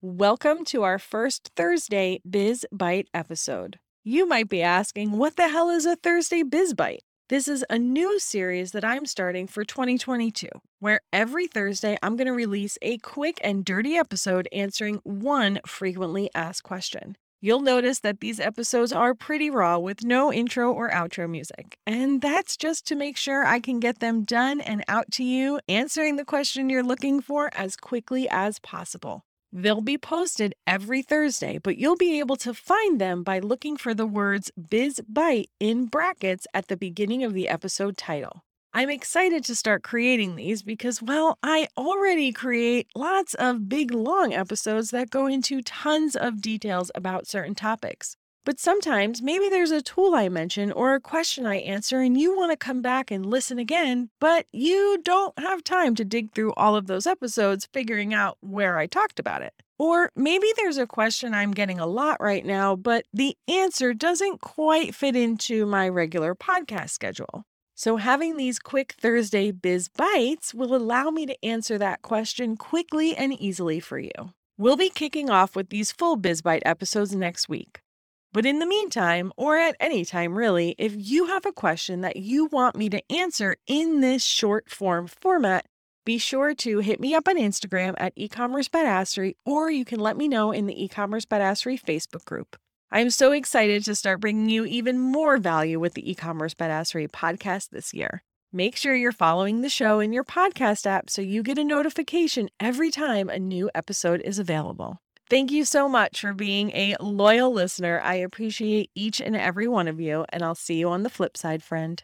Welcome to our first Thursday Biz Bite episode. You might be asking, what the hell is a Thursday Biz Bite? This is a new series that I'm starting for 2022, where every Thursday I'm going to release a quick and dirty episode answering one frequently asked question. You'll notice that these episodes are pretty raw with no intro or outro music. And that's just to make sure I can get them done and out to you, answering the question you're looking for as quickly as possible. They'll be posted every Thursday, but you'll be able to find them by looking for the words Biz Bite in brackets at the beginning of the episode title. I'm excited to start creating these because, well, I already create lots of big, long episodes that go into tons of details about certain topics. But sometimes maybe there's a tool I mention or a question I answer, and you want to come back and listen again, but you don't have time to dig through all of those episodes figuring out where I talked about it. Or maybe there's a question I'm getting a lot right now, but the answer doesn't quite fit into my regular podcast schedule. So, having these quick Thursday Biz Bites will allow me to answer that question quickly and easily for you. We'll be kicking off with these full Biz Bite episodes next week. But in the meantime, or at any time really, if you have a question that you want me to answer in this short form format, be sure to hit me up on Instagram at eCommerce Badassery, or you can let me know in the eCommerce Badassery Facebook group. I am so excited to start bringing you even more value with the eCommerce Badassery podcast this year. Make sure you're following the show in your podcast app so you get a notification every time a new episode is available. Thank you so much for being a loyal listener. I appreciate each and every one of you, and I'll see you on the flip side, friend.